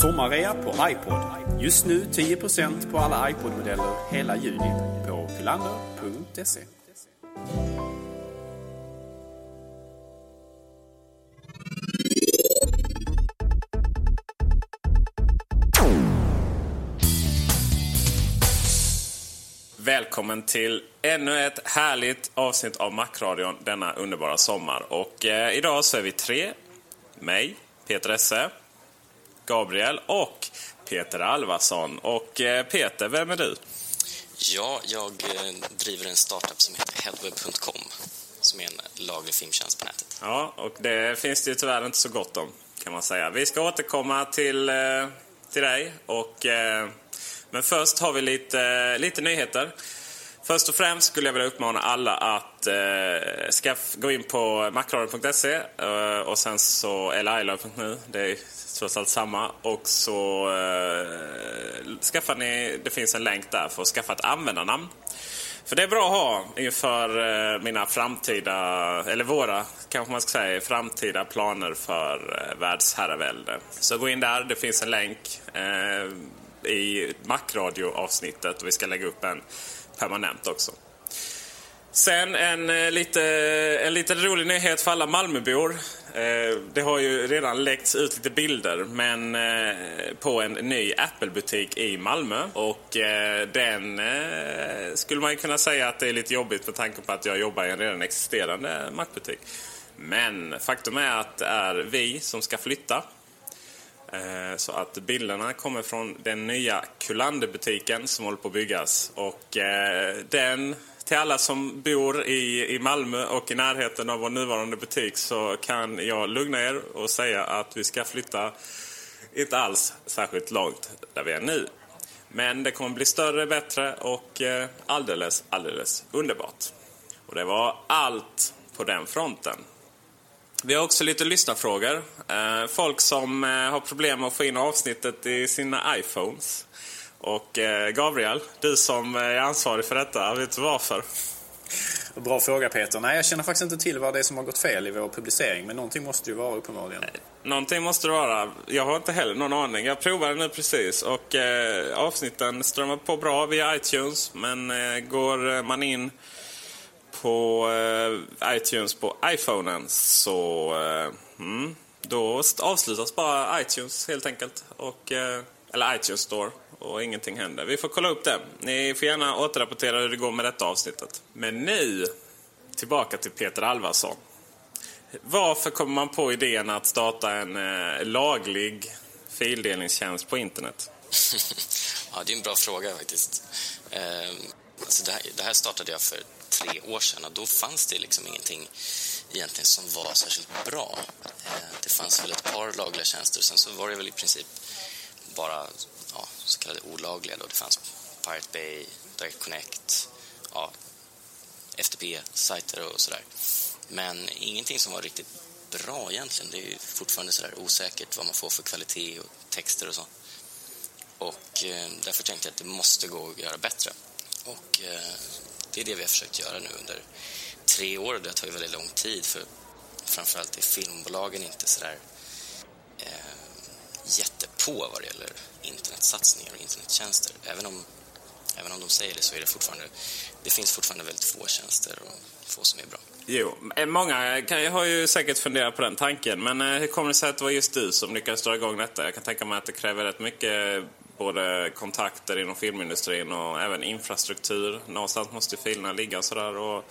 Sommarrea på iPod. Just nu 10% på alla iPod-modeller hela juni på filander.se. Välkommen till ännu ett härligt avsnitt av Macradion denna underbara sommar. Och eh, idag så är vi tre. Mig, Peter Esse, Gabriel och Peter Alvarsson. Och eh, Peter, vem är du? Ja, jag eh, driver en startup som heter Headweb.com som är en laglig filmtjänst på nätet. Ja, och det finns det ju tyvärr inte så gott om kan man säga. Vi ska återkomma till, eh, till dig. Och, men först har vi lite, lite nyheter. Först och främst skulle jag vilja uppmana alla att eh, skaff, gå in på macradion.se eh, och sen så, eller ilove.nu, det är trots allt samma. Och så eh, skaffar ni, det finns en länk där för att skaffa ett användarnamn. För det är bra att ha inför eh, mina framtida, eller våra kanske man ska säga, framtida planer för eh, världsherravälde. Så gå in där, det finns en länk eh, i Macradio-avsnittet och vi ska lägga upp en permanent också. Sen en, eh, lite, en lite rolig nyhet för alla Malmöbor. Eh, det har ju redan läckts ut lite bilder men eh, på en ny Apple-butik i Malmö. Och eh, den eh, skulle man ju kunna säga att det är lite jobbigt med tanke på att jag jobbar i en redan existerande Mac-butik. Men faktum är att det är vi som ska flytta. Eh, så att bilderna kommer från den nya Kulanderbutiken som håller på att byggas. Och eh, den till alla som bor i, i Malmö och i närheten av vår nuvarande butik så kan jag lugna er och säga att vi ska flytta inte alls särskilt långt där vi är nu. Men det kommer bli större, bättre och eh, alldeles, alldeles underbart. Och det var allt på den fronten. Vi har också lite lyssnarfrågor. Eh, folk som eh, har problem med att få in avsnittet i sina iPhones. Och eh, Gabriel, du som är ansvarig för detta, vet du varför? Bra fråga Peter. Nej, jag känner faktiskt inte till vad det är som har gått fel i vår publicering. Men någonting måste ju vara uppenbarligen. Någonting måste det vara. Jag har inte heller någon aning. Jag provade nu precis och eh, avsnitten strömmar på bra via iTunes. Men eh, går man in på eh, iTunes på iPhonen så eh, mm, då avslutas bara iTunes helt enkelt. Och, eh, eller iTunes Store och ingenting händer. Vi får kolla upp det. Ni får gärna återrapportera hur det går med detta avsnittet. Men nu, tillbaka till Peter Alvarsson. Varför kommer man på idén att starta en eh, laglig fildelningstjänst på internet? ja, det är en bra fråga faktiskt. Eh, alltså det, här, det, här, startade jag för tre år sedan och då fanns det liksom ingenting egentligen som var särskilt bra. Eh, det fanns väl ett par lagliga tjänster, sen så var det väl i princip bara ja, så kallade olagliga. Då. Det fanns Pirate Bay, Direct Connect, ja, FTP-sajter och sådär. Men ingenting som var riktigt bra egentligen. Det är fortfarande sådär osäkert vad man får för kvalitet och texter och så. Och eh, därför tänkte jag att det måste gå att göra bättre. Och eh, det är det vi har försökt göra nu under tre år och det tar ju väldigt lång tid för framförallt är filmbolagen inte sådär eh, jättepå vad det gäller internetsatsningar och internettjänster. Även om, även om de säger det så är det fortfarande, det finns fortfarande väldigt få tjänster och få som är bra. Jo, eh, många kan, har ju säkert funderat på den tanken. Men eh, hur kommer det sig att det var just du som lyckades dra igång detta? Jag kan tänka mig att det kräver rätt mycket både kontakter inom filmindustrin och även infrastruktur. Någonstans måste filerna ligga och sådär. Och,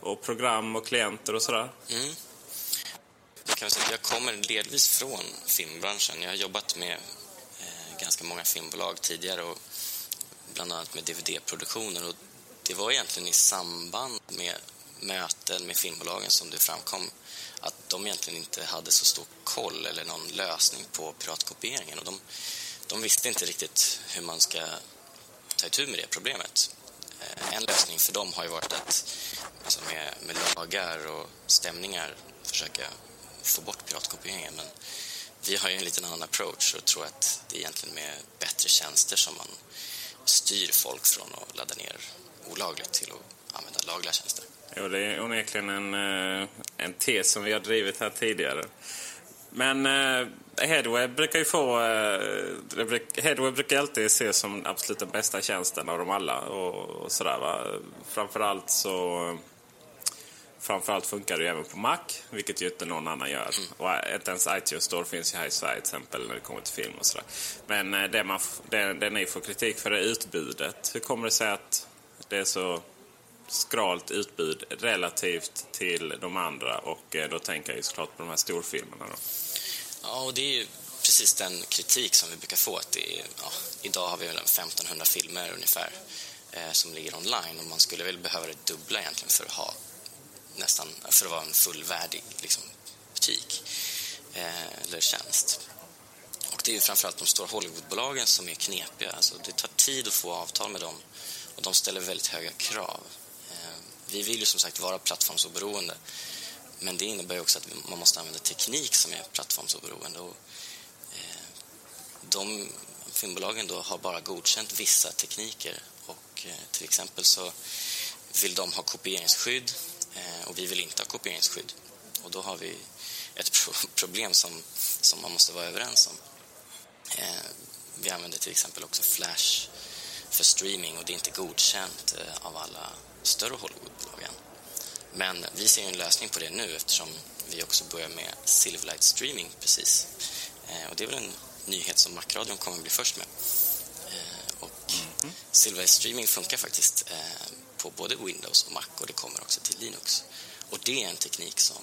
och program och klienter och sådär. Mm. Jag kan säga att jag kommer delvis från filmbranschen. Jag har jobbat med eh, ganska många filmbolag tidigare och bland annat med DVD-produktioner. Och det var egentligen i samband med möten med filmbolagen som det framkom att de egentligen inte hade så stor koll eller någon lösning på piratkopieringen. Och de, de visste inte riktigt hur man ska ta itu med det problemet. Eh, en lösning för dem har ju varit att alltså med, med lagar och stämningar försöka få bort piratkopieringen. Men vi har ju en liten annan approach och tror att det är egentligen med bättre tjänster som man styr folk från att ladda ner olagligt till att använda lagliga tjänster. Jo, det är onekligen en, eh, en tes som vi har drivit här tidigare. Men eh, eh, Headweb brukar ju få... Eh, Headweb brukar alltid ses som absolut den bästa tjänsten av dem alla. Och, och sådär, va? Framförallt så... Framförallt funkar det ju även på Mac, vilket ju inte någon annan gör. Mm. Och inte ens iTunes Store finns ju här i Sverige till exempel när det kommer till film och sådär. Men eh, det, man, det, det ni får kritik för är utbudet. Hur kommer det sig att det är så skralt utbud relativt till de andra? Och eh, då tänker jag ju såklart på de här storfilmerna då. Ja, och det är ju precis den kritik som vi brukar få. Att det är, ja, idag har vi väl 1500 filmer ungefär eh, som ligger online och man skulle väl behöva det dubbla egentligen för att ha nästan, för att vara en fullvärdig liksom, butik eh, eller tjänst. Och det är ju framförallt de stora Hollywoodbolagen som är knepiga. Alltså, det tar tid att få avtal med dem och de ställer väldigt höga krav. Eh, vi vill ju som sagt vara plattformsoberoende men det innebär också att man måste använda teknik som är plattformsoberoende. Och, eh, de filmbolagen då har bara godkänt vissa tekniker och eh, till exempel så vill de ha kopieringsskydd eh, och vi vill inte ha kopieringsskydd. Och då har vi ett pro problem som, som man måste vara överens om. Eh, vi använder till exempel också Flash för streaming och det är inte godkänt eh, av alla större Hollywoodbolag än. Men vi ser en lösning på det nu eftersom vi också börjar med Silverlight Streaming precis. Eh, och det är väl en nyhet som Macradion kommer att bli först med. Eh, och mm. Silverlight Streaming funkar faktiskt eh, på både Windows och Mac och det kommer också till Linux. Och det är en teknik som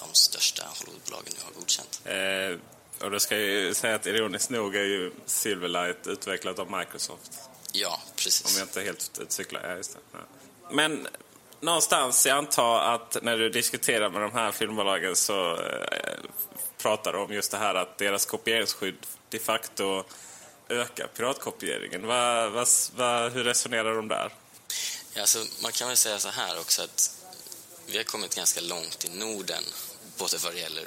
de största Hollywoodbolagen nu har godkänt. Eh, och då ska jag ju säga att ironiskt nog är ju Silverlight utvecklat av Microsoft. Ja, precis. Om jag inte helt cyklar. Ja, just det. Ja. Men någonstans, jag antar att när du diskuterar med de här filmbolagen så eh, pratar du om just det här att deras kopieringsskydd de facto ökar piratkopieringen. Va, va, va, hur resonerar de där? Ja, alltså, man kan väl säga så här också att vi har kommit ganska långt i Norden både vad det gäller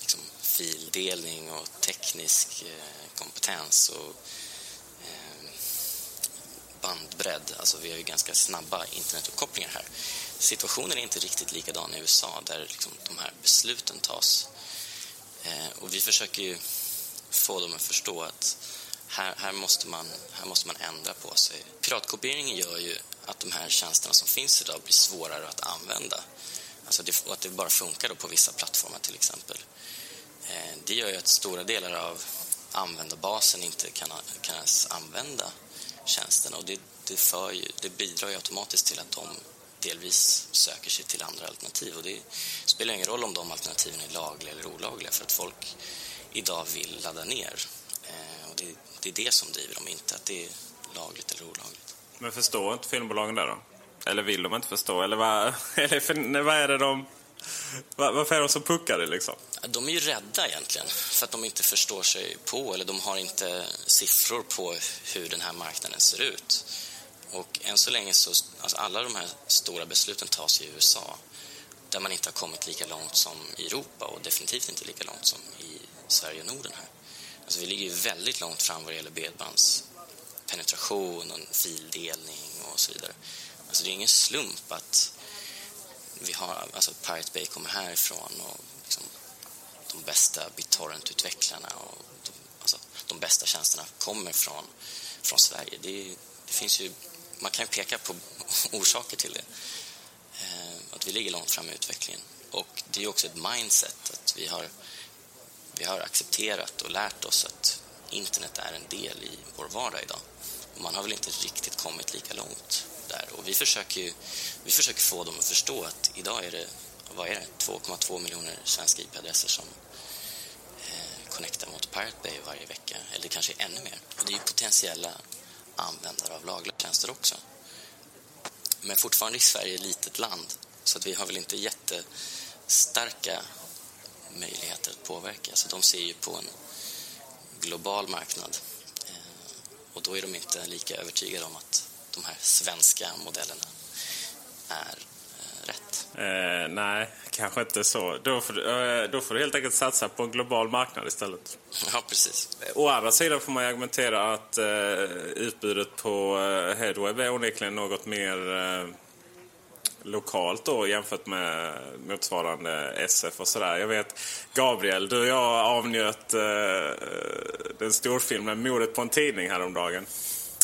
liksom, fildelning och teknisk eh, kompetens och bandbredd. Alltså vi har ju ganska snabba internetuppkopplingar här. Situationen är inte riktigt likadan i USA där liksom de här besluten tas. Eh, och vi försöker ju få dem att förstå att här, här, måste man, här måste man ändra på sig. Piratkopieringen gör ju att de här tjänsterna som finns idag blir svårare att använda. Alltså det, och att det bara funkar då på vissa plattformar till exempel. Eh, det gör ju att stora delar av användarbasen inte kan, kan ens använda tjänsterna och det, det, för ju, det bidrar ju automatiskt till att de delvis söker sig till andra alternativ och det spelar ingen roll om de alternativen är lagliga eller olagliga för att folk idag vill ladda ner eh, och det, det, är det som driver dem, inte att det är lagligt eller olagligt. Men förstår inte filmbolagen det då? Eller vill de inte förstå? Eller vad, eller för, vad är det de varför är de så puckade liksom? De är ju rädda egentligen för att de inte förstår sig på eller de har inte siffror på hur den här marknaden ser ut. Och än så länge så, alltså alla de här stora besluten tas i USA där man inte har kommit lika långt som i Europa och definitivt inte lika långt som i Sverige och Norden här. Alltså vi ligger ju väldigt långt fram vad det gäller bredbandspenetration och fildelning och så vidare. Alltså det är ingen slump att vi har, alltså Pirate Bay kommer härifrån och liksom de bästa BitTorrent-utvecklarna och de, alltså de bästa tjänsterna kommer från, från Sverige. Det, det finns ju, man kan ju peka på orsaker till det. Eh, att vi ligger långt fram i utvecklingen. Och det är också ett mindset att vi har, vi har accepterat och lärt oss att internet är en del i vår vardag idag. Och man har väl inte riktigt kommit lika långt där. Och vi försöker, ju, vi försöker få dem att förstå att idag är det, vad är det, 2,2 miljoner svenska IP-adresser som eh, connectar mot Pirate Bay varje vecka, eller kanske ännu mer. Och det är ju potentiella användare av lagliga tjänster också. Men fortfarande är Sverige ett litet land, så att vi har väl inte jättestarka möjligheter att påverka. Så de ser ju på en global marknad eh, och då är de inte lika övertygade om att de här svenska modellerna är eh, rätt. Eh, nej, kanske inte så. Då får, eh, då får du helt enkelt satsa på en global marknad istället. Ja, precis. Å andra sidan får man ju argumentera att eh, utbudet på eh, Headweb är onekligen något mer eh, lokalt då jämfört med motsvarande SF och sådär. Jag vet Gabriel, du och jag avnjöt eh, den storfilmen Mordet på en tidning häromdagen.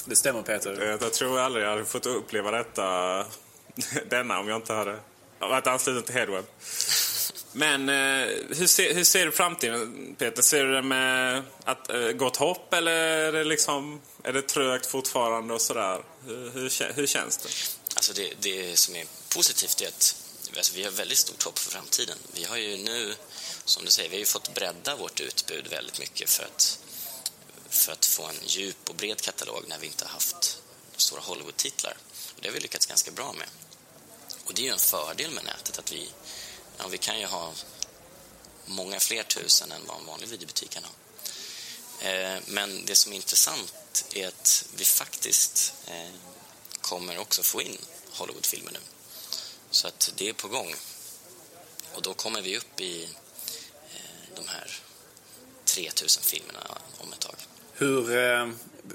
Det stämmer Peter. Jag, jag tror aldrig jag hade fått uppleva detta, denna om jag inte hade varit ansluten till Headweb. Men eh, hur, ser, hur ser du framtiden Peter? Ser du det med att, eh, gott hopp eller är det, liksom, är det trögt fortfarande och sådär? Hur, hur, hur känns det? Alltså det, det som är positivt är att alltså vi har väldigt stort hopp för framtiden. Vi har ju nu, som du säger, vi har ju fått bredda vårt utbud väldigt mycket för att, för att få en djup och bred katalog när vi inte har haft stora Hollywood-titlar. Och det har vi lyckats ganska bra med. Och det är ju en fördel med nätet att vi, ja, vi kan ju ha många fler tusen än vad en vanlig videobutik kan ha. Eh, men det som är intressant är att vi faktiskt eh, kommer också få in Hollywoodfilmer nu. Så att det är på gång. Och då kommer vi upp i eh, de här 3000 filmerna om ett tag. Hur, eh,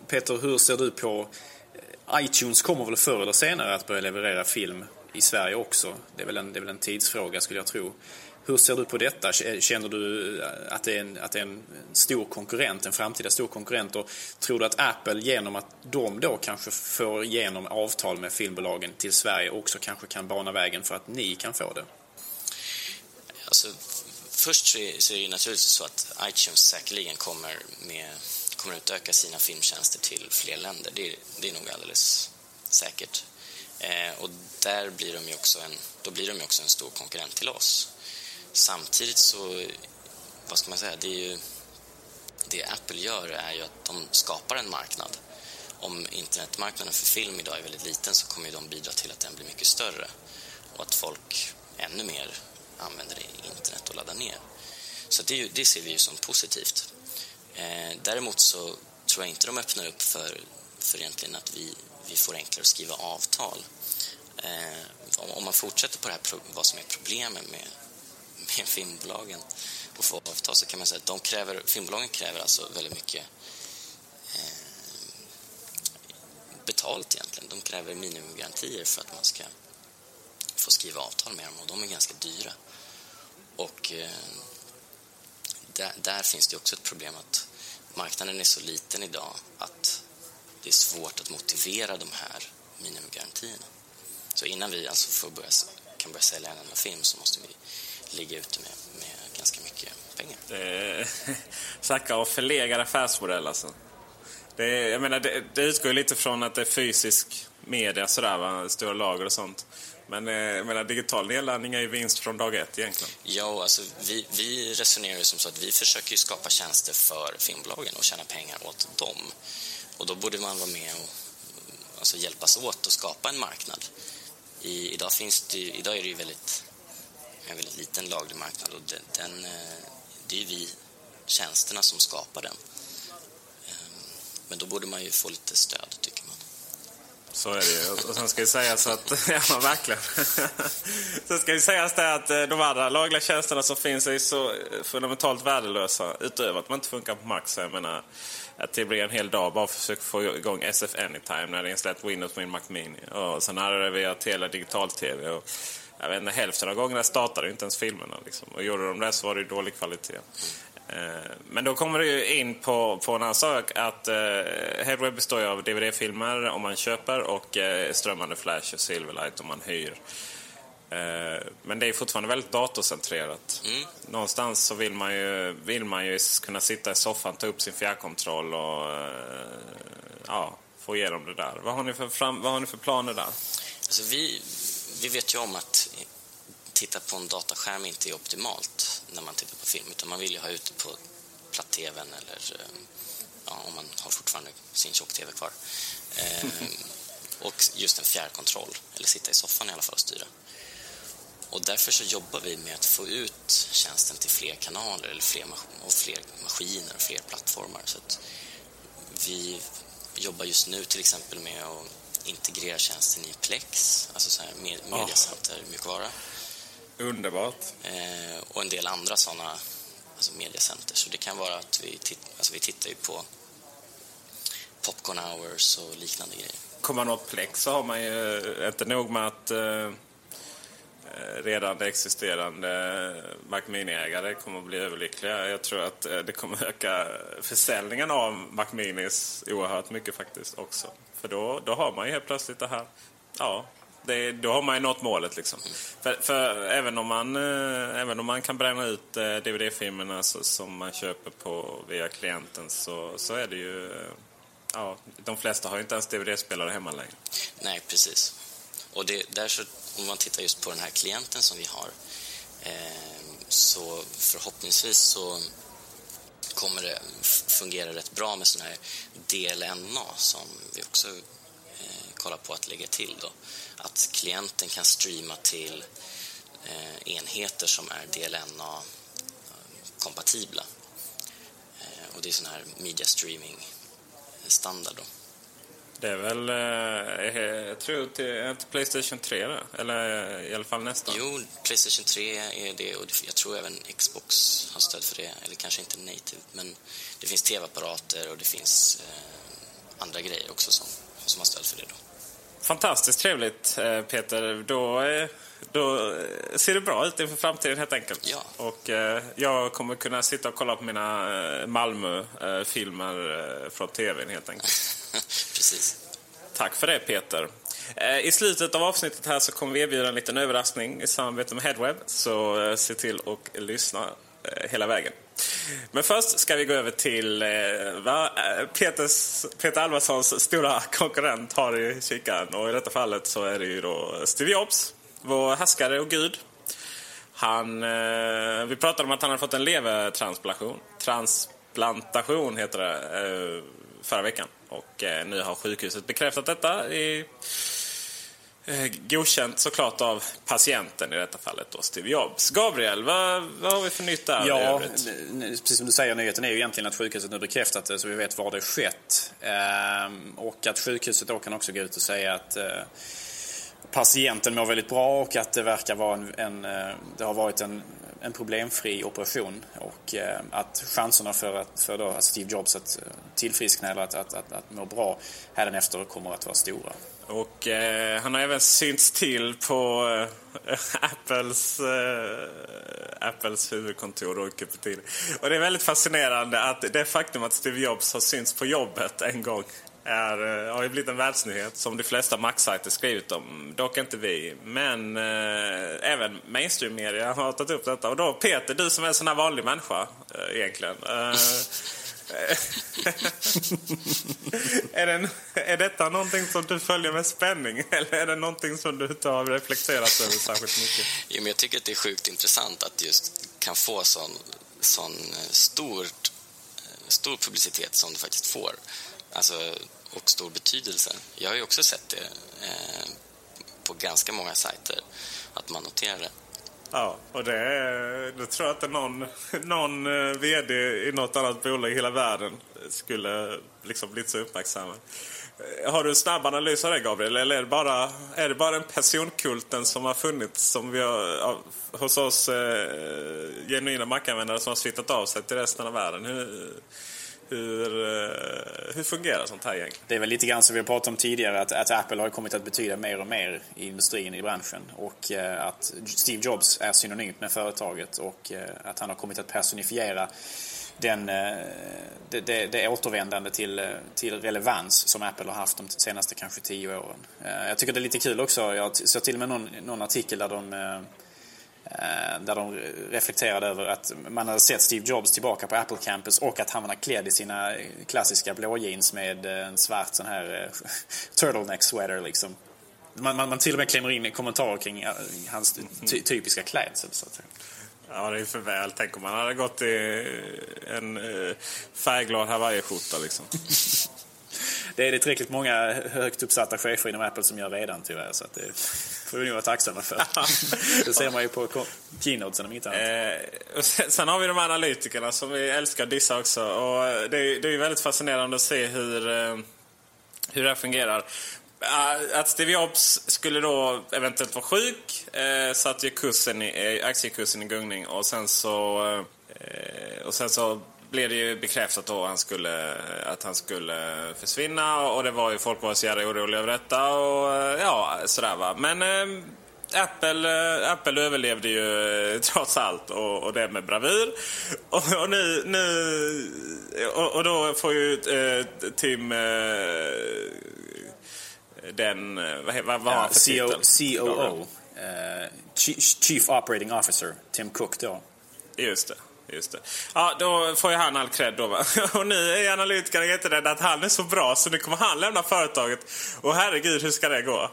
Peter, hur ser du på... Eh, iTunes kommer väl förr eller senare att börja leverera film i Sverige också. Det är väl en, det är väl en tidsfråga skulle jag tro. Hur ser du på detta? Eh, känner du att det, är en, att det är en stor konkurrent, en framtida stor konkurrent? Och tror du att Apple genom att de då kanske får igenom avtal med filmbolagen till Sverige också kanske kan bana vägen för att ni kan få det? Alltså, först så är, så är det naturligtvis så att iTunes säkerligen kommer, med, kommer utöka sina filmtjänster till fler länder. Det, det är nog alldeles säkert. Eh, och där blir de ju också en, då blir de ju också en stor konkurrent till oss. Samtidigt så, vad ska man säga, det är ju det Apple gör är ju att de skapar en marknad. Om internetmarknaden för film idag är väldigt liten så kommer de bidra till att den blir mycket större och att folk ännu mer använder internet och laddar ner. Så det, det ser vi ju som positivt. Eh, däremot så tror jag inte de öppnar upp för, för egentligen att vi, vi får enklare att skriva avtal. Eh, om man fortsätter på det här, vad som är problemen med med filmbolagen och få avtal så kan man säga att de kräver, filmbolagen kräver alltså väldigt mycket eh, betalt egentligen. De kräver minimigarantier för att man ska få skriva avtal med dem och de är ganska dyra. Och eh, där, där, finns det också ett problem att marknaden är så liten idag att det är svårt att motivera de här minimigarantierna. Så innan vi alltså får börja, kan börja sälja en enda film så måste vi ligga ute med, med ganska mycket pengar. Eh, Snacka om förlegad affärsmodell alltså. Det, jag menar, det, det utgår ju lite från att det är fysisk media sådär, va? stora lager och sånt. Men eh, jag menar, digital nedladdning är ju vinst från dag ett egentligen. Ja, alltså vi, vi resonerar ju som så att vi försöker ju skapa tjänster för filmbolagen och tjäna pengar åt dem. Och då borde man vara med och alltså, hjälpas åt att skapa en marknad. I, idag, finns det, idag är det ju väldigt en väldigt liten laglig marknad och den, den, eh, det är ju vi, tjänsterna, som skapar den. Ehm, men då borde man ju få lite stöd, tycker jag. Så är det ju. Och sen ska det sägas att, ja verkligen. sen ska det sägas det att eh, de andra lagliga tjänsterna som finns är så eh, fundamentalt värdelösa utöver att man inte funkar på Max. Jag menar, att det blir en hel dag bara försöka få igång SF Anytime när det är installerat Windows på min Mac Mini. Och sen hade det via Telia digital-tv. Och jag vet inte, hälften av gångerna startade inte ens filmerna. Liksom. Och gjorde de det så var det dålig kvalitet. Eh, men då kommer du in på, på en annan sak att eh, Headweb består ju av DVD-filmer om man köper och eh, strömmande Flash och Silverlight om man hyr. Eh, men det är fortfarande väldigt datorcentrerat. Mm. Någonstans så vill man, ju, vill man ju kunna sitta i soffan, ta upp sin fjärrkontroll och eh, ja, få igenom det där. Vad har ni för, fram, vad har ni för planer där? Alltså vi, vi vet ju om att titta på en dataskärm inte är optimalt när man tittar på film. Utan man vill ju ha ute på platt-tvn eller eh, ja, om man har fortfarande sin tjock-tv kvar. Eh, och just en fjärrkontroll, eller sitta i soffan i alla fall och styra. Och därför så jobbar vi med att få ut tjänsten till fler kanaler eller fler, och fler maskiner och fler plattformar. Så vi jobbar just nu till exempel med att integrera tjänsten i Plex, alltså så här med, mediacenter, mjukvara. Underbart. Eh, och en del andra sådana alltså mediacenter. Så det kan vara att vi, titt, alltså vi tittar ju på popcorn hours och liknande grejer. Kommer man åt Plex så har man ju inte nog med att eh, redan existerande Mac Mini-ägare kommer att bli överlyckliga. Jag tror att eh, det kommer öka försäljningen av Mac Minis oerhört mycket faktiskt också. För då, då har man ju helt plötsligt det här ja, det, då har man ju nått målet. Liksom. För, för, även, om man, eh, även om man kan bränna ut eh, DVD-filmerna som man köper på via klienten så, så är det ju... Eh, ja, de flesta har ju inte ens DVD-spelare hemma längre. Nej, precis. Och det, där så, om man tittar just på den här klienten som vi har eh, så förhoppningsvis så kommer det fungera rätt bra med sån här DLNA som vi också kolla på att lägga till då. Att klienten kan streama till eh, enheter som är DLNA-kompatibla. Eh, och det är sån här media streaming-standard då. Det är väl, eh, jag tror till, till Playstation 3 då? Eller i alla fall nästan? Jo, Playstation 3 är det och jag tror även Xbox har stöd för det. Eller kanske inte native, men det finns tv-apparater och det finns eh, andra grejer också som, som har stöd för det då. Fantastiskt trevligt eh, Peter. Då, eh, då ser det bra ut inför framtiden helt enkelt. Ja. Och eh, jag kommer kunna sitta och kolla på mina Malmö-filmer från tvn helt enkelt. Precis. Tack för det Peter. I slutet av avsnittet här så kommer vi erbjuda en liten överraskning i samarbete med Headweb. Så se till att lyssna hela vägen. Men först ska vi gå över till eh, vad eh, Peters, Peter Alvarssons stora konkurrent har i kikaren. Och i detta fallet så är det ju då Steve Jobs, vår härskare och gud. Han, eh, vi pratade om att han hade fått en levertransplantation. Transplantation heter det eh, förra veckan. Och eh, nu har sjukhuset bekräftat detta i Eh, godkänt såklart av patienten i detta fallet då, Steve Jobs. Gabriel, vad, vad har vi för nytt där Ja, precis som du säger, nyheten är ju egentligen att sjukhuset nu bekräftat det så vi vet var det skett. Ehm, och att sjukhuset då kan också gå ut och säga att eh, patienten mår väldigt bra och att det verkar vara en, en eh, det har varit en, en problemfri operation och eh, att chanserna för, att, för då Steve Jobs att tillfriskna eller att, att, att, att må bra hädanefter kommer att vara stora. Och eh, han har även synts till på eh, Apples, eh, Apples huvudkontor och Cupertino. Och det är väldigt fascinerande att det faktum att Steve Jobs har synts på jobbet en gång är, eh, har ju blivit en världsnyhet som de flesta Mac-sajter skrivit om. Dock inte vi. Men eh, även mainstream-media har tagit upp detta. Och då Peter, du som är en sån här vanlig människa eh, egentligen. Eh, Eh, är, det, är detta någonting som du följer med spänning eller är det någonting som du inte har reflekterat över särskilt mycket? Jo, men jag tycker att det är sjukt intressant att just kan få sån, sån eh, stort, eh, stor publicitet som du faktiskt får. Alltså, och stor betydelse. Jag har ju också sett det eh, på ganska många sajter, att man noterar det. Ja, och det, det tror jag inte någon, någon eh, VD i något annat bolag i hela världen skulle liksom blivit så uppmärksammad. Eh, har du en snabb analys av det Gabriel? Eller är det bara, är det bara den personkulten som har funnits som vi har, hos oss eh, genuina mackanvändare som har smittat av sig till resten av världen? Hur, hur, eh, hur fungerar sånt här egentligen? Det är väl lite grann som vi har pratat om tidigare att, att Apple har kommit att betyda mer och mer i industrin, i branschen. Och eh, att Steve Jobs är synonymt med företaget och eh, att han har kommit att personifiera den, det, det, det återvändande till, till relevans som Apple har haft de senaste kanske tio åren. Jag tycker det är lite kul också. Jag såg till och med någon, någon artikel där de där de reflekterade över att man hade sett Steve Jobs tillbaka på Apple Campus och att han var klädd i sina klassiska blå jeans med en svart sån här turtleneck sweater liksom. Man, man, man till och med klämmer in kommentarer kring hans ty typiska klädsel så att säga. Ja, det är för väl. Tänk om man hade gått i en färgglad hawaiiskjorta liksom. det är det tillräckligt många högt uppsatta chefer inom Apple som gör redan tyvärr. Så att det får vi nog vara tacksamma för. det ser man ju på keynotesen om inte annat. Eh, sen har vi de analytikerna som vi älskar att dissa också. Och det, är, det är väldigt fascinerande att se hur, hur det här fungerar. Att Steve Jobs skulle då eventuellt vara sjuk eh, satte ju kursen i, aktiekursen i gungning och sen så, eh, och sen så blev det ju bekräftat då han skulle, att han skulle försvinna och det var ju folk var så jävla oroliga över detta och ja, sådär va. Men eh, Apple, eh, Apple överlevde ju trots allt och, och det med bravur. Och, och nu, nu och, och, då får ju eh, Tim eh, den, vad, vad, har han för CO, COO, uh, Chief Operating Officer, Tim Cook då. Just det. Just det. Ja, då får ju han all cred då va. Och nu är analytikerna jätterädda att han är så bra så nu kommer han lämna företaget. Och herregud, hur ska det gå?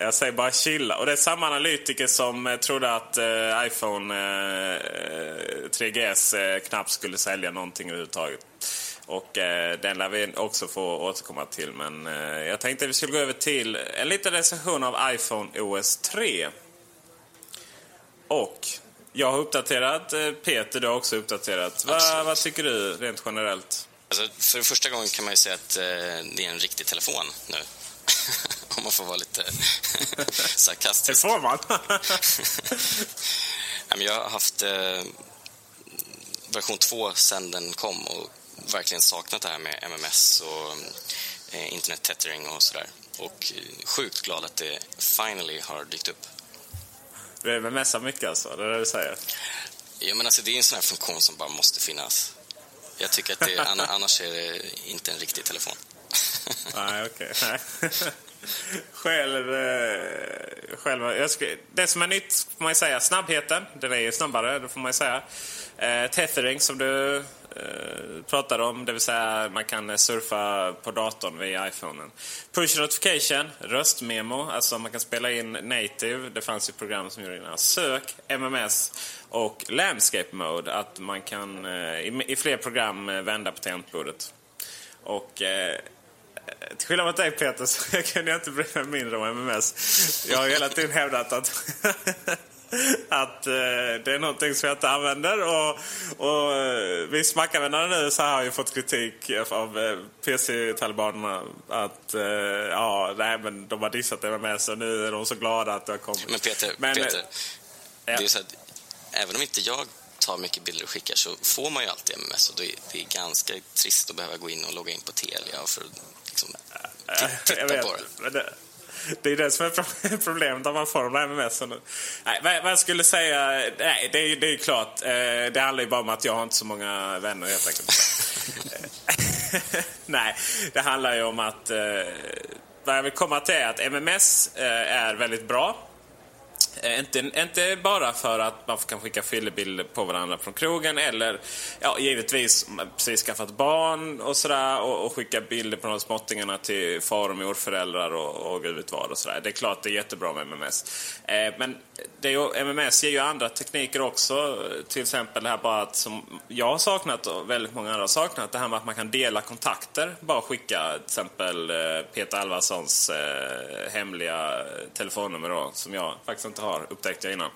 Jag säger bara chilla. Och det är samma analytiker som eh, trodde att eh, iPhone eh, 3GS eh, knappt skulle sälja någonting överhuvudtaget. Och eh, den lär vi också få återkomma till. Men eh, jag tänkte att vi skulle gå över till en liten recension av iPhone OS 3. Och jag har uppdaterat. Eh, Peter, du har också uppdaterat. Va, vad tycker du rent generellt? Alltså, för första gången kan man ju säga att eh, det är en riktig telefon nu. Om man får vara lite sarkastisk. Det får man. jag har haft eh, version 2 sen den kom och verkligen saknat det här med MMS och eh, internet tethering och sådär. Och eh, sjukt glad att det finally har dykt upp. Du MMSar mycket alltså? Det är det du säger? Ja, men alltså det är en sån här funktion som bara måste finnas. Jag tycker att det, annars är det inte en riktig telefon. Nej, okej. Okay. själv, eh, själv ska, det som är nytt får man ju säga, snabbheten. Den är ju snabbare, det får man ju säga. Eh, tethering som du Eh, pratade om. Det vill säga man kan surfa på datorn via iPhonen. Push notification, röstmemo, alltså man kan spela in native. Det fanns ju program som gjorde det Sök, MMS och landscape mode. Att man kan eh, i, fler program eh, vända på tangentbordet. Och till skillnad mot dig Peter så kunde jag inte bry mig mindre om MMS. Jag har hela tiden hävdat att att eh, det är någonting som jag inte använder. Och, och eh, vi smackanvändare nu så har ju fått kritik av eh, PC-talibanerna att eh, ja, nej, men de har dissat MMS och nu är de så glada att det har kommit. Men Peter, men, Peter eh, ja. det är så att, även om inte jag tar mycket bilder och skickar så får man ju alltid MMS och det är, det är ganska trist att behöva gå in och logga in på Telia för att liksom, titta på det. Det är det som är problemet när man får de där MMS. Nej, vad jag skulle säga, nej, det är, det är klart. Eh, det handlar ju bara om att jag har inte så många vänner helt enkelt. nej, det handlar ju om att eh, vad jag vill komma till är att MMS eh, är väldigt bra. Eh, inte, inte bara för att man kan skicka fyllebilder på varandra från krogen eller ja, givetvis precis skaffat barn och sådär och, och skicka bilder på de småttingarna till far och morföräldrar och, och gud vet vad och sådär. Det är klart det är jättebra med MMS. Eh, men det är ju, MMS ger ju andra tekniker också. Till exempel det här bara att som jag har saknat och väldigt många andra har saknat. Det här med att man kan dela kontakter. Bara skicka till exempel eh, Peter Alvarssons eh, hemliga telefonnummer då, som jag faktiskt inte har upptäckt jag innan.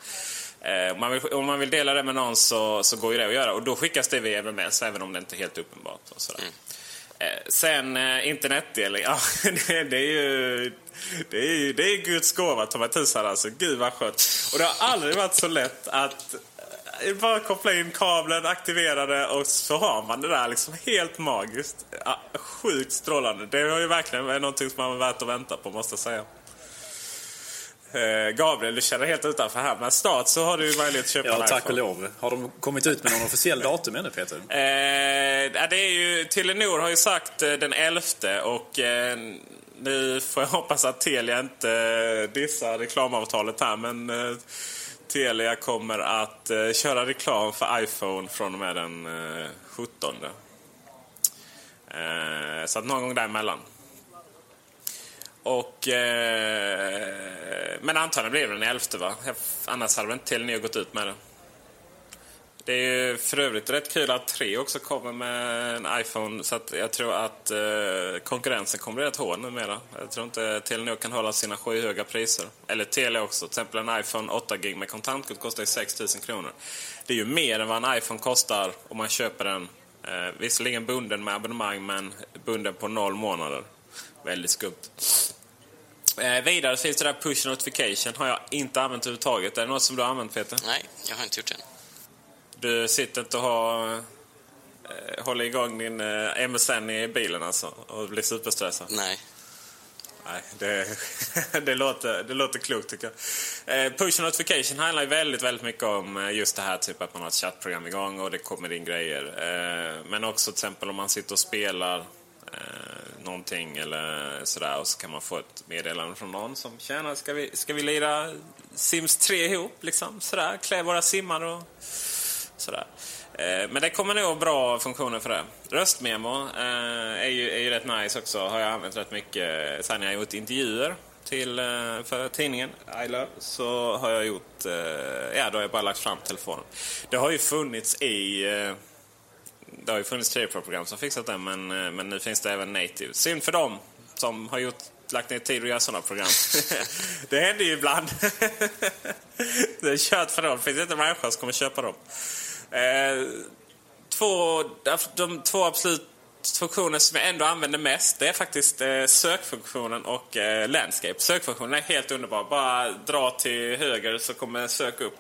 Eh, om, man vill, om man vill dela det med någon så, så går ju det att göra. Och då skickas det via MMS även om det inte är helt uppenbart. Och sådär. Mm. Eh, sen eh, internetdelning, ja det, det, är ju... Det är ju det är Guds gåva ta mig tusan alltså. Gud vad skönt. Och det har aldrig varit så lätt att bara koppla in kabeln, aktivera det och så har man det där liksom helt magiskt. Ja, sjukt strålande. Det är ju verkligen någonting som man är värt att vänta på måste jag säga. Eh, Gabriel, du känner helt utanför här. Men snart så har du möjlighet att köpa Ja, en tack och lov. Har de kommit ut med någon officiell datum ännu, Peter? Eh, det är ju, Telenor har ju sagt eh, den 11 och eh, nu får jag hoppas att Telia inte eh, dissar reklamavtalet här men eh, Telia kommer att eh, köra reklam för iPhone från och med den eh, 17. Eh, så att någon gång däremellan. Och, eh, men antagligen blir det den 11 va? Annars hade väl inte Telenor gått ut med det. Det är ju för övrigt rätt kul att 3 också kommer med en iPhone. Så att jag tror att eh, konkurrensen kommer bli rätt hård numera. Jag tror inte Telenor kan hålla sina skyhöga priser. Eller Telia också. Till exempel en iPhone 8 gig med kontantkort kostar ju 6 000 kronor. Det är ju mer än vad en iPhone kostar om man köper den. Eh, visserligen bunden med abonnemang men bunden på noll månader. Väldigt skumt. Eh, vidare finns det där push notification. Har jag inte använt överhuvudtaget. Är det något som du har använt Peter? Nej, jag har inte gjort det. Du sitter inte och har, eh, håller igång din eh, MSN i bilen alltså och blir superstressad? Nej. Nej, det, det, låter, det låter klokt tycker jag. Eh, push notification handlar ju väldigt, väldigt mycket om eh, just det här typ att man har ett chattprogram igång och det kommer in grejer. Eh, men också till exempel om man sitter och spelar eh, någonting eller sådär och så kan man få ett meddelande från någon som tjänar, ska vi, ska vi lira Sims 3 ihop liksom? Sådär, klä våra simmar och sådär. Eh, Men det kommer nog bra funktioner för det. Röstmemo eh, är, ju, är ju rätt nice också. Har jag använt rätt mycket eh, sen jag gjort intervjuer till, eh, för tidningen I Love. Så har jag gjort, eh, ja då har jag bara lagt fram telefonen. Det har ju funnits i eh, det har ju funnits tv-program som fixat det men, eh, men nu finns det även native. Synd för dem som har gjort, lagt ner tid att göra sådana program. det händer ju ibland. det är kört för dem. Det finns inte en människa som kommer köpa dem. Eh, två, de två absolut funktioner som jag ändå använder mest det är faktiskt eh, sökfunktionen och eh, landscape. Sökfunktionen är helt underbar. Bara dra till höger så kommer sök upp.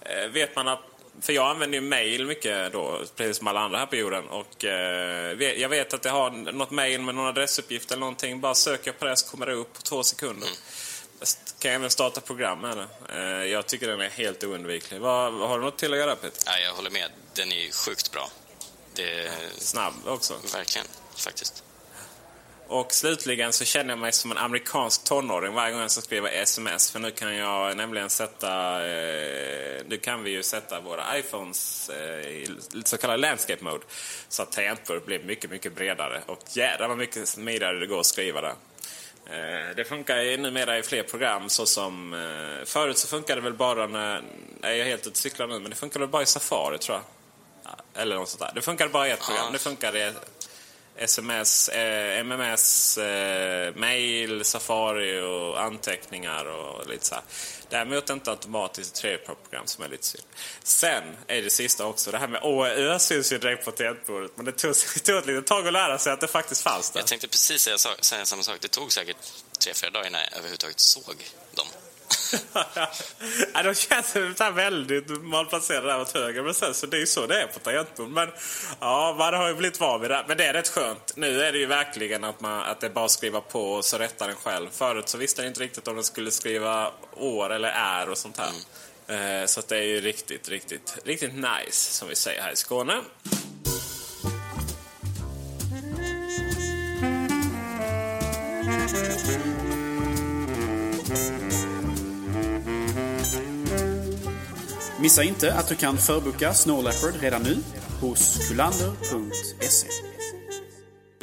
Eh, vet man att för jag använder ju mail mycket då, precis som alla andra här på jorden. Och, eh, jag vet att jag har något mail med någon adressuppgift eller någonting. Bara söker jag på det så kommer det upp på två sekunder. Jag kan även starta program med det. Eh, jag tycker den är helt oundviklig. Vad, har du något till att göra Peter? Nej, jag håller med. Den är ju sjukt bra. Det är Snabb också. verkligen, faktiskt. Och slutligen så känner jag mig som en amerikansk tonåring varje gång jag ska skriva sms. För nu kan jag nämligen sätta... Eh, nu kan vi ju sätta våra iPhones eh, i så kallad landscape mode. Så att tangentbordet blir mycket, mycket bredare. Och jädrar vad mycket smidigare det går att skriva där. Eh, det funkar ju numera i fler program såsom... Eh, förut så funkade det väl bara när... Nej, jag är helt ute och cyklar nu, men det funkade väl bara i Safari tror jag. Ja, Eller något sånt där. Det funkade bara i ett program. Det funkade sms, eh, MMS, eh, mail, Safari och anteckningar och lite så här. Däremot inte automatiskt trade-program som är lite synd. Sen är det sista också. Det här med ÅÖ syns ju direkt på tangentbordet. Men det tog, det tog ett litet tag att lära sig att det faktiskt fanns där. Jag tänkte precis säga, säga samma sak. Det tog säkert tre, fyra dagar innan jag överhuvudtaget såg dem ja, de känns väldigt malplacerade där åt höger. Men sen så det är ju så det är på tangentbord. Men ja, man har ju blivit van vid det. Men det är rätt skönt. Nu är det ju verkligen att, man, att det är bara att skriva på och så rättar den själv. Förut så visste jag inte riktigt om den skulle skriva år eller är och sånt här. Eh, Så det är ju riktigt, riktigt, riktigt nice som vi säger här i Skåne. Missa inte att du kan förboka Snow Leopard redan nu hos kulander.se.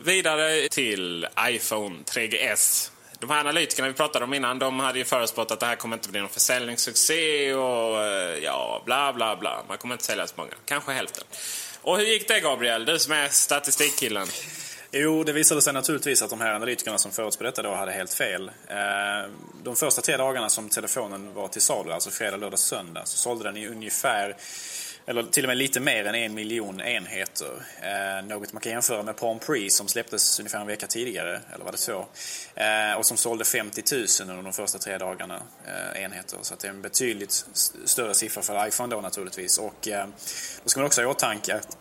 Vidare till iPhone 3GS. De här analytikerna vi pratade om innan, de hade ju förutspått att det här kommer inte bli någon försäljningssuccé och eh, ja, bla bla bla. Man kommer inte sälja så många. Kanske hälften. Och hur gick det Gabriel? Du som är statistikkillen. Jo, det visade sig naturligtvis att de här analytikerna som förutspådde detta då hade helt fel. Eh, de första tre dagarna som telefonen var till salu, alltså fredag, lördag, söndag, så sålde den i ungefär eller till och med lite mer än en miljon enheter. Eh, något man kan jämföra med Palm Prix som släpptes ungefär en vecka tidigare, eller var det så? Eh, och som sålde 50 000 under de första tre dagarna, eh, enheter. Så det är en betydligt större siffra för iPhone då naturligtvis. Och eh, då ska man också ha i åtanke att,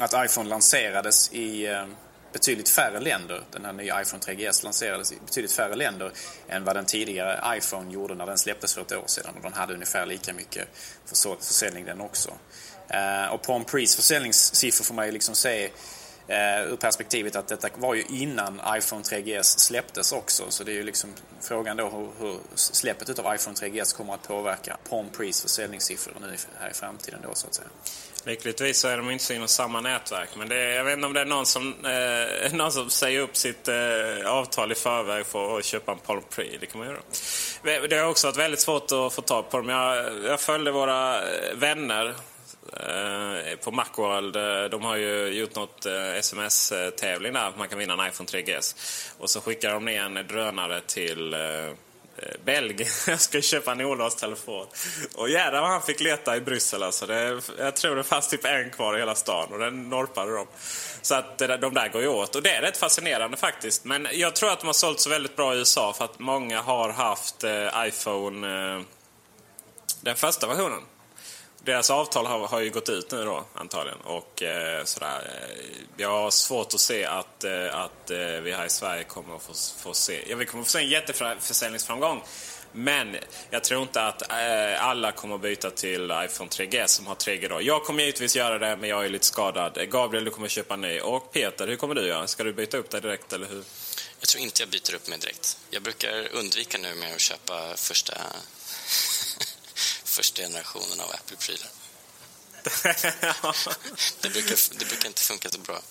att iPhone lanserades i eh, betydligt färre länder. Den här nya iPhone 3GS lanserades i betydligt färre länder än vad den tidigare iPhone gjorde när den släpptes för ett år sedan. Och den hade ungefär lika mycket försäljning den också. Eh, och Palm Prees försäljningssiffror får man ju liksom se eh, ur perspektivet att detta var ju innan iPhone 3GS släpptes också. Så det är ju liksom frågan då hur, hur släppet av iPhone 3GS kommer att påverka Palm Prees försäljningssiffror nu här i framtiden då så att säga. Lyckligtvis så är de inte så inom samma nätverk. Men det är, jag vet inte om det är någon som, eh, någon som säger upp sitt eh, avtal i förväg för att köpa en Palm Pre. Det kan man göra. Det har också varit väldigt svårt att få tag på dem. Jag, jag följde våra eh, vänner eh, på Macworld. Eh, de har ju gjort något eh, sms-tävling där. Man kan vinna en iPhone 3GS. Och så skickar de ner en drönare till Eh, Eh, Belgien. Jag ska köpa en olåst telefon. Och jädrar vad han fick leta i Bryssel alltså. Det, jag tror det fanns typ en kvar i hela stan och den norpade de. Så att de där går ju åt. Och det är rätt fascinerande faktiskt. Men jag tror att de har sålt så väldigt bra i USA för att många har haft eh, iPhone, eh, den första versionen. Deras avtal har, har ju gått ut nu då antagligen. Och eh, sådär. Eh, jag har svårt att se att, eh, att eh, vi här i Sverige kommer att få, få se... Ja, vi kommer att få se en jätteförsäljningsframgång. Men jag tror inte att eh, alla kommer att byta till iPhone 3G som har 3G då. Jag kommer givetvis göra det, men jag är lite skadad. Eh, Gabriel, du kommer att köpa en ny. Och Peter, hur kommer du göra? Ska du byta upp dig direkt, eller hur? Jag tror inte jag byter upp mig direkt. Jag brukar undvika nu med att köpa första första generationen av Apple-prylar. det, brukar, det brukar inte funka så bra.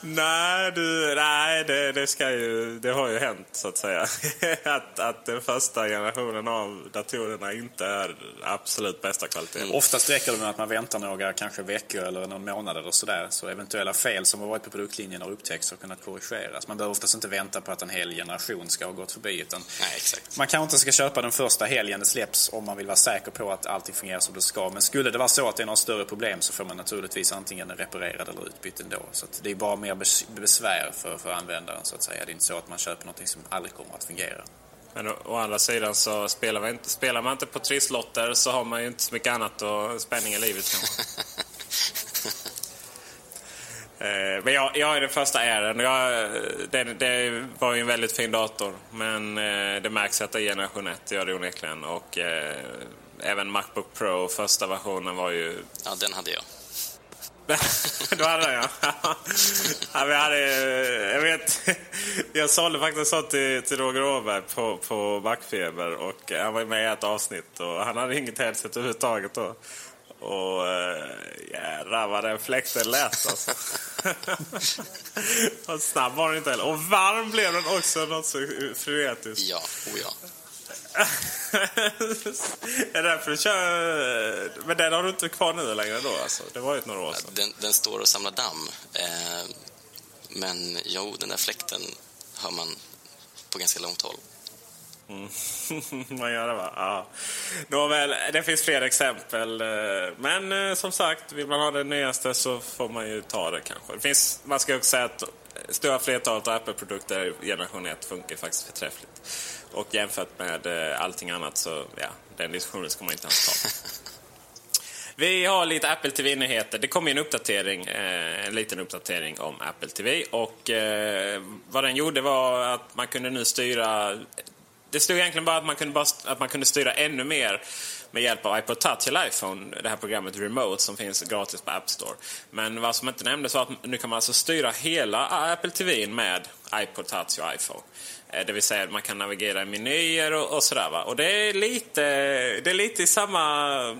Nej, du, nej det, det, ska ju, det har ju hänt så att säga. att, att den första generationen av datorerna inte är absolut bästa kvalitet. Mm. Oftast räcker det med att man väntar några kanske veckor eller någon månad eller sådär. Så eventuella fel som har varit på produktlinjen har upptäckts och kunnat korrigeras. Man behöver oftast inte vänta på att en hel generation ska ha gått förbi. Utan nej, exakt. Man kanske inte ska köpa den första helgen det släpps om man vill vara säker på att allting fungerar som det ska. Men skulle det vara så att det är några större problem så får man naturligtvis antingen reparerad eller utbytt ändå. Så det är bara mer besvär för, för användaren så att säga. Det är inte så att man köper något som aldrig kommer att fungera. Men å, å andra sidan så spelar man, inte, spelar man inte på trisslotter så har man ju inte så mycket annat och spänning i livet kanske. Eh, men jag, jag är den första. Jag, det, det, var ju en väldigt fin dator. Men eh, det märks att det är generation 1, det gör det onekligen. Och eh, även Macbook Pro, första versionen var ju... Ja, den hade jag. Då hade jag. ja. vi hade, jag vet, jag sålde faktiskt sånt till, till Roger Åberg på, på Backfeber och han var med i ett avsnitt och han hade inget headset överhuvudtaget då. Och eh, jädrar vad den fläkten lät alltså. och snabb var den inte heller. Och varm blev den också något så frenetiskt. Ja, oh ja är det därför du kör... Men den har du inte kvar nu längre då alltså? Det var ju några år sedan. Den, den står och samlar damm. Eh, men jo, den där fläkten hör man på ganska långt håll. Mm. man gör det va? Ja. Nåväl, det finns fler exempel. Eh, men eh, som sagt, vill man ha det nyaste så får man ju ta det kanske. Det finns, man ska också säga att stora flertalet Apple-produkter generation 1 funkar faktiskt förträffligt. Och jämfört med eh, allting annat så, ja, den diskussionen ska man inte ens ta. Vi har lite Apple TV-nyheter. Det kom en uppdatering, eh, en liten uppdatering om Apple TV. Och eh, vad den gjorde var att man kunde nu styra... Det stod egentligen bara att man kunde, bara, att man kunde styra ännu mer med hjälp av iPod Touch eller iPhone, det här programmet Remote som finns gratis på App Store. Men vad som inte nämndes var att nu kan man alltså styra hela Apple TV med iPod Touch och iPhone. Eh, det vill säga att man kan navigera i menyer och, och sådär. Va? Och det är lite, det är lite i samma,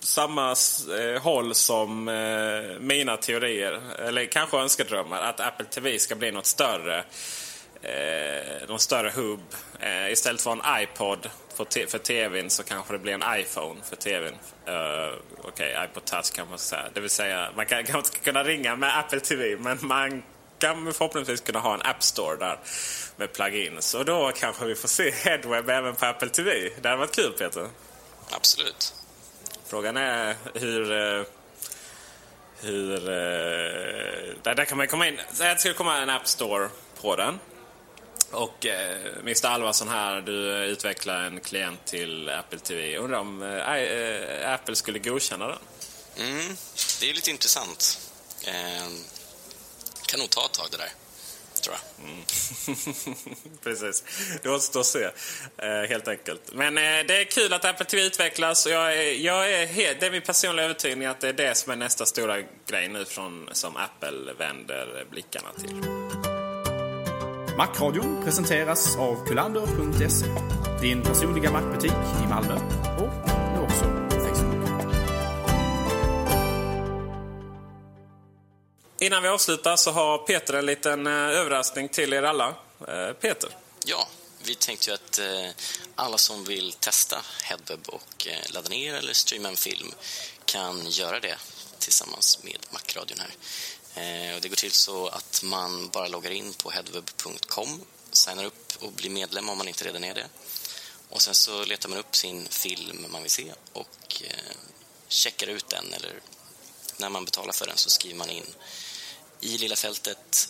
samma eh, håll som eh, mina teorier, eller kanske önskedrömmar, att Apple TV ska bli något större. Eh, någon större hubb. Eh, istället för en iPod för, för TVn så kanske det blir en iPhone för TVn. Uh, Okej, okay, iPod Touch kan man säga. Det vill säga, man kan, kan kunna ringa med Apple TV men man kan förhoppningsvis kunna ha en App Store där med plugins. Och då kanske vi får se Headweb även på Apple TV. Det hade varit kul Peter. Absolut. Frågan är hur... eh, Hur... eh, Där, där kan man komma in. Det skulle komma en App Store på den. Och eh, Mr Alvarsson här, du utvecklar en klient till Apple TV. Undrar om eh, eh, Apple skulle godkänna den? Mm, det är lite intressant. Eh, kan nog ta ett tag det där, tror jag. Precis. Det återstår att se, eh, helt enkelt. Men eh, det är kul att Apple TV utvecklas och jag är, jag är helt, det är min personliga övertygning att det är det som är nästa stora grej nu från, som Apple vänder blickarna till. Macradion presenteras av kulander.se. Din personliga Macbutik i Malmö och nu också på Facebook. Innan vi avslutar så har Peter en liten eh, överraskning till er alla. Eh, Peter. Ja, vi tänkte ju att eh, alla som vill testa Headweb och ladda ner eller streama en film kan göra det tillsammans med Macradion här. Eh, och det går till så att man bara loggar in på headweb.com, signar upp och blir medlem om man inte redan är det. Och sen så letar man upp sin film man vill se och eh, checkar ut den eller när man betalar för den så skriver man in i lilla fältet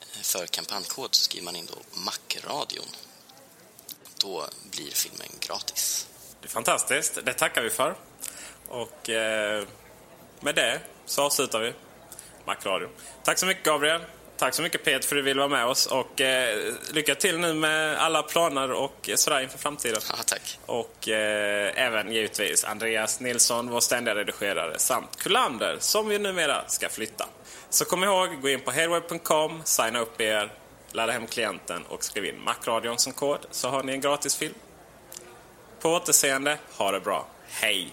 eh, för kampanjkod så skriver man in då Macradion. Då blir filmen gratis. Det är fantastiskt. Det tackar vi för. Och eh, med det så avslutar vi Macradio. Tack så mycket Gabriel. Tack så mycket Peter för att du ville vara med oss. Och eh, lycka till nu med alla planer och sådär inför framtiden. Ja, tack. Och eh, även givetvis Andreas Nilsson, vår ständiga redigerare, samt Kullander, som ju numera ska flytta. Så kom ihåg, gå in på headweb.com, signa upp er, ladda hem klienten och skriv in Macradion som kod så har ni en gratis film. På återseende, ha det bra. Hej!